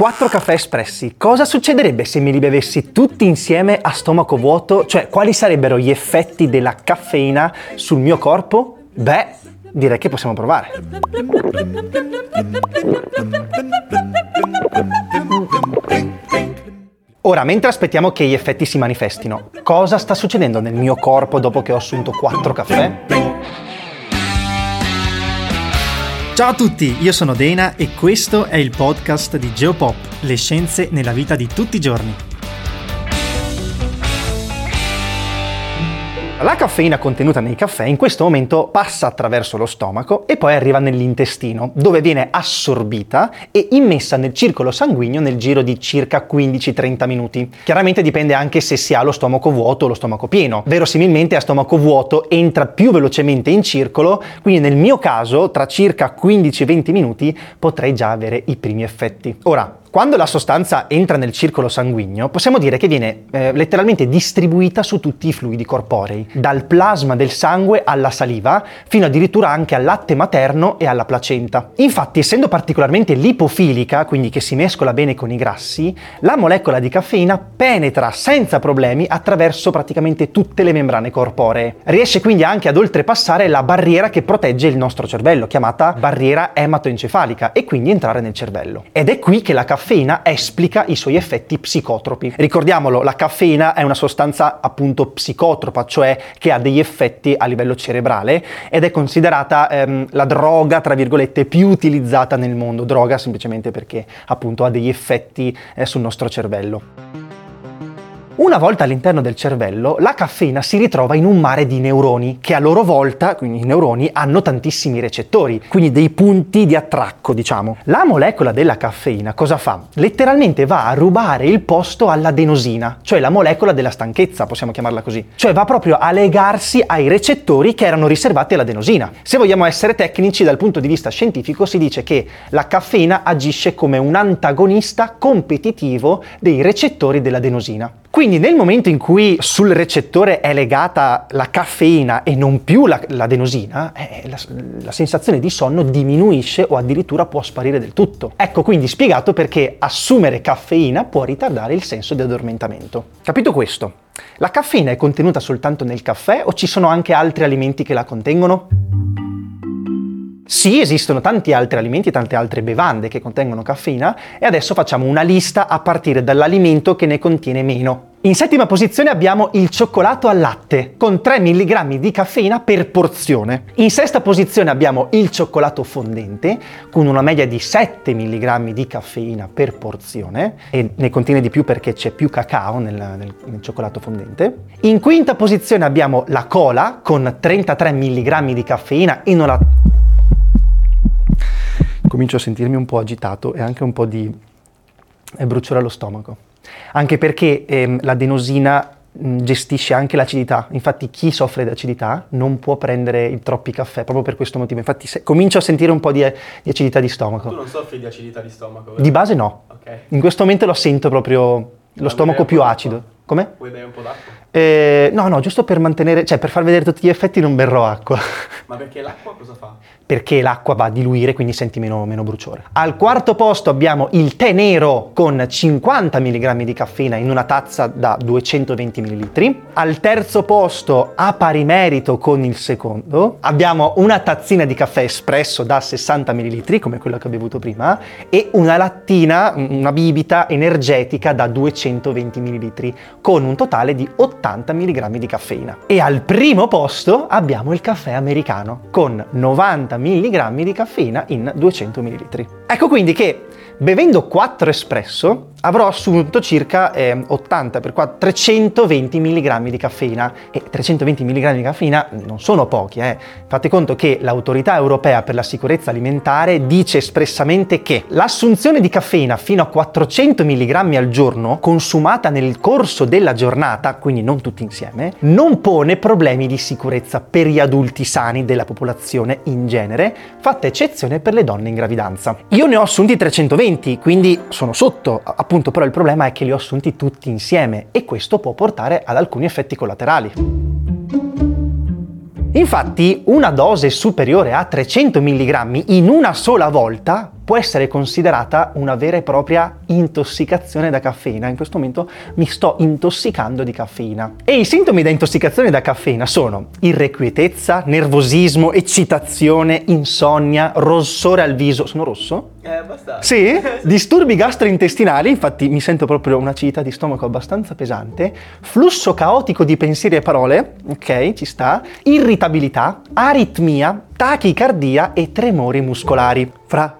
4 caffè espressi. Cosa succederebbe se me li bevessi tutti insieme a stomaco vuoto? Cioè, quali sarebbero gli effetti della caffeina sul mio corpo? Beh, direi che possiamo provare. Ora, mentre aspettiamo che gli effetti si manifestino, cosa sta succedendo nel mio corpo dopo che ho assunto 4 caffè? Ciao a tutti, io sono Dena e questo è il podcast di Geopop, le scienze nella vita di tutti i giorni. La caffeina contenuta nei caffè in questo momento passa attraverso lo stomaco e poi arriva nell'intestino, dove viene assorbita e immessa nel circolo sanguigno nel giro di circa 15-30 minuti. Chiaramente dipende anche se si ha lo stomaco vuoto o lo stomaco pieno. Verosimilmente a stomaco vuoto entra più velocemente in circolo, quindi nel mio caso tra circa 15-20 minuti potrei già avere i primi effetti. Ora, quando la sostanza entra nel circolo sanguigno, possiamo dire che viene eh, letteralmente distribuita su tutti i fluidi corporei, dal plasma del sangue alla saliva, fino addirittura anche al latte materno e alla placenta. Infatti, essendo particolarmente lipofilica, quindi che si mescola bene con i grassi, la molecola di caffeina penetra senza problemi attraverso praticamente tutte le membrane corporee. Riesce quindi anche ad oltrepassare la barriera che protegge il nostro cervello, chiamata barriera ematoencefalica, e quindi entrare nel cervello. Ed è qui che la caffeina caffeina esplica i suoi effetti psicotropi. Ricordiamolo, la caffeina è una sostanza appunto psicotropa, cioè che ha degli effetti a livello cerebrale ed è considerata ehm, la droga, tra virgolette, più utilizzata nel mondo. Droga semplicemente perché appunto ha degli effetti eh, sul nostro cervello. Una volta all'interno del cervello, la caffeina si ritrova in un mare di neuroni, che a loro volta, quindi i neuroni, hanno tantissimi recettori, quindi dei punti di attracco, diciamo. La molecola della caffeina cosa fa? Letteralmente va a rubare il posto all'adenosina, cioè la molecola della stanchezza, possiamo chiamarla così. Cioè va proprio a legarsi ai recettori che erano riservati all'adenosina. Se vogliamo essere tecnici dal punto di vista scientifico, si dice che la caffeina agisce come un antagonista competitivo dei recettori dell'adenosina. Quindi nel momento in cui sul recettore è legata la caffeina e non più la, l'adenosina, eh, la, la, sensazione di sonno diminuisce o addirittura può sparire del tutto. Ecco quindi spiegato perché assumere caffeina può ritardare il senso di addormentamento. Capito questo? La caffeina è contenuta soltanto nel caffè o ci sono anche altri alimenti che la contengono? Sì, esistono tanti altri alimenti, tante altre bevande che contengono caffeina e adesso facciamo una lista a partire dall'alimento che ne contiene meno. In settima posizione abbiamo il cioccolato al latte con 3 mg di caffeina per porzione. In sesta posizione abbiamo il cioccolato fondente con una media di 7 mg di caffeina per porzione e ne contiene di più perché c'è più cacao nel, nel, nel cioccolato fondente. In quinta posizione abbiamo la cola con 33 mg di caffeina in una comincio a sentirmi un po' agitato e anche un po' di eh, bruciore allo stomaco. Anche perché ehm, l'adenosina gestisce anche l'acidità. Infatti chi soffre di acidità non può prendere troppi caffè proprio per questo motivo. Infatti se, comincio a sentire un po' di, di, acidità di stomaco. Tu non soffri di acidità di stomaco? Vero? Di base no. Okay. In questo momento lo sento proprio lo stomaco più acido. Come? Vuoi bere un po' d'acqua? Eh, no, no, giusto per mantenere, cioè per far vedere tutti gli effetti non berrò acqua. Ma perché l'acqua cosa fa? Perché l'acqua va a diluire, quindi senti meno, meno bruciore. Al quarto posto abbiamo il tè nero con 50 mg di caffeina in una tazza da 220 ml. Al terzo posto, a pari merito con il secondo, abbiamo una tazzina di caffè espresso da 60 ml, come quella che ho bevuto prima, e una lattina, una bibita energetica da 220 ml, con un totale di 80 mg di caffeina. E al primo posto abbiamo il caffè americano con 90 mg di caffeina in 200 ml. Ecco quindi che bevendo 4 espresso avrò assunto circa eh, 80 per 4, 320 mg di caffeina e 320 mg di caffeina non sono pochi, eh. fate conto che l'autorità europea per la sicurezza alimentare dice espressamente che l'assunzione di caffeina fino a 400 mg al giorno consumata nel corso della giornata, quindi non tutti insieme, non pone problemi di sicurezza per gli adulti sani della popolazione in genere, fatta eccezione per le donne in gravidanza. Io ne ho assunti 320, quindi sono sotto appunto però il problema è che li ho assunti tutti insieme e questo può portare ad alcuni effetti collaterali. Infatti una dose superiore a 300 mg in una sola volta può essere considerata una vera e propria intossicazione da caffeina. In questo momento mi sto intossicando di caffeina. E i sintomi da intossicazione da caffeina sono irrequietezza, nervosismo, eccitazione, insonnia, rossore al viso. Sono rosso? Eh, abbastanza. Sì, disturbi gastrointestinali, infatti mi sento proprio una acidità di stomaco abbastanza pesante, flusso caotico di pensieri e parole, ok, ci sta, irritabilità, aritmia, tachicardia e tremori muscolari. Fra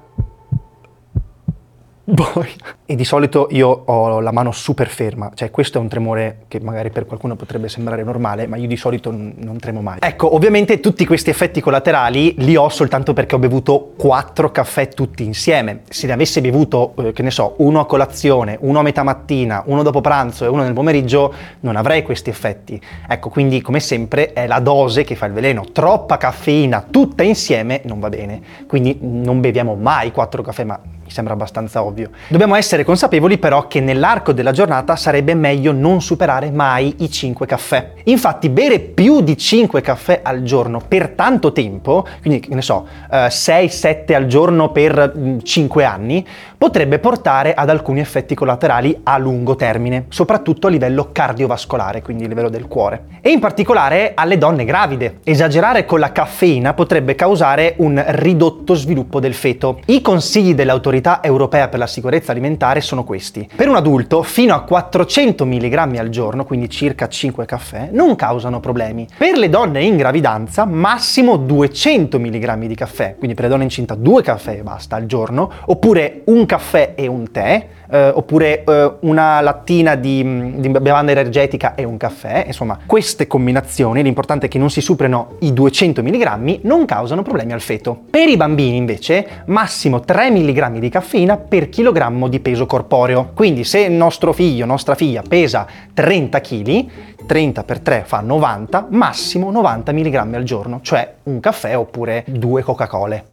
poi, e di solito io ho la mano super ferma, cioè questo è un tremore che magari per qualcuno potrebbe sembrare normale, ma io di solito n- non tremo mai. Ecco, ovviamente tutti questi effetti collaterali li ho soltanto perché ho bevuto quattro caffè tutti insieme. Se ne avessi bevuto, eh, che ne so, uno a colazione, uno a metà mattina, uno dopo pranzo e uno nel pomeriggio, non avrei questi effetti. Ecco, quindi come sempre è la dose che fa il veleno. Troppa caffeina tutta insieme non va bene. Quindi non beviamo mai quattro caffè, ma mi sembra abbastanza ovvio. Dobbiamo essere consapevoli però che nell'arco della giornata sarebbe meglio non superare mai i 5 caffè. Infatti bere più di 5 caffè al giorno per tanto tempo, quindi ne so, eh, 6-7 al giorno per mh, 5 anni, potrebbe portare ad alcuni effetti collaterali a lungo termine, soprattutto a livello cardiovascolare, quindi a livello del cuore. E in particolare alle donne gravide. Esagerare con la caffeina potrebbe causare un ridotto sviluppo del feto. I consigli dell'autorità europea per la sicurezza alimentare sono questi. Per un adulto fino a 400 mg al giorno, quindi circa 5 caffè, non causano problemi. Per le donne in gravidanza massimo 200 mg di caffè, quindi per le donne incinta 2 caffè e basta al giorno, oppure un caffè e un tè, eh, oppure eh, una lattina di, di bevanda energetica e un caffè, insomma queste combinazioni, l'importante è che non si superino i 200 mg, non causano problemi al feto. Per i bambini invece massimo 3 mg di caffeina per chilogrammo di peso corporeo. Quindi se il nostro figlio, nostra figlia pesa 30 kg, 30 per 3 fa 90, massimo 90 mg al giorno, cioè un caffè oppure due Coca-Cola.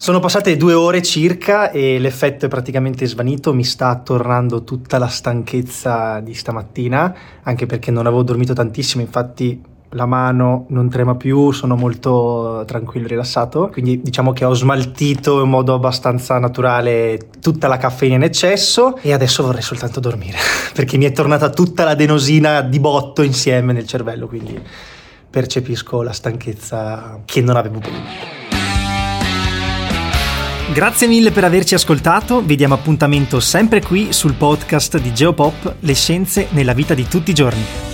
Sono passate due ore circa e l'effetto è praticamente svanito, mi sta tornando tutta la stanchezza di stamattina, anche perché non avevo dormito tantissimo, infatti la mano non trema più, sono molto tranquillo e rilassato, quindi diciamo che ho smaltito in modo abbastanza naturale tutta la caffeina in eccesso e adesso vorrei soltanto dormire, perché mi è tornata tutta l'adenosina di botto insieme nel cervello, quindi percepisco la stanchezza che non avevo prima. Grazie mille per averci ascoltato, vi diamo appuntamento sempre qui sul podcast di Geopop, le scienze nella vita di tutti i giorni.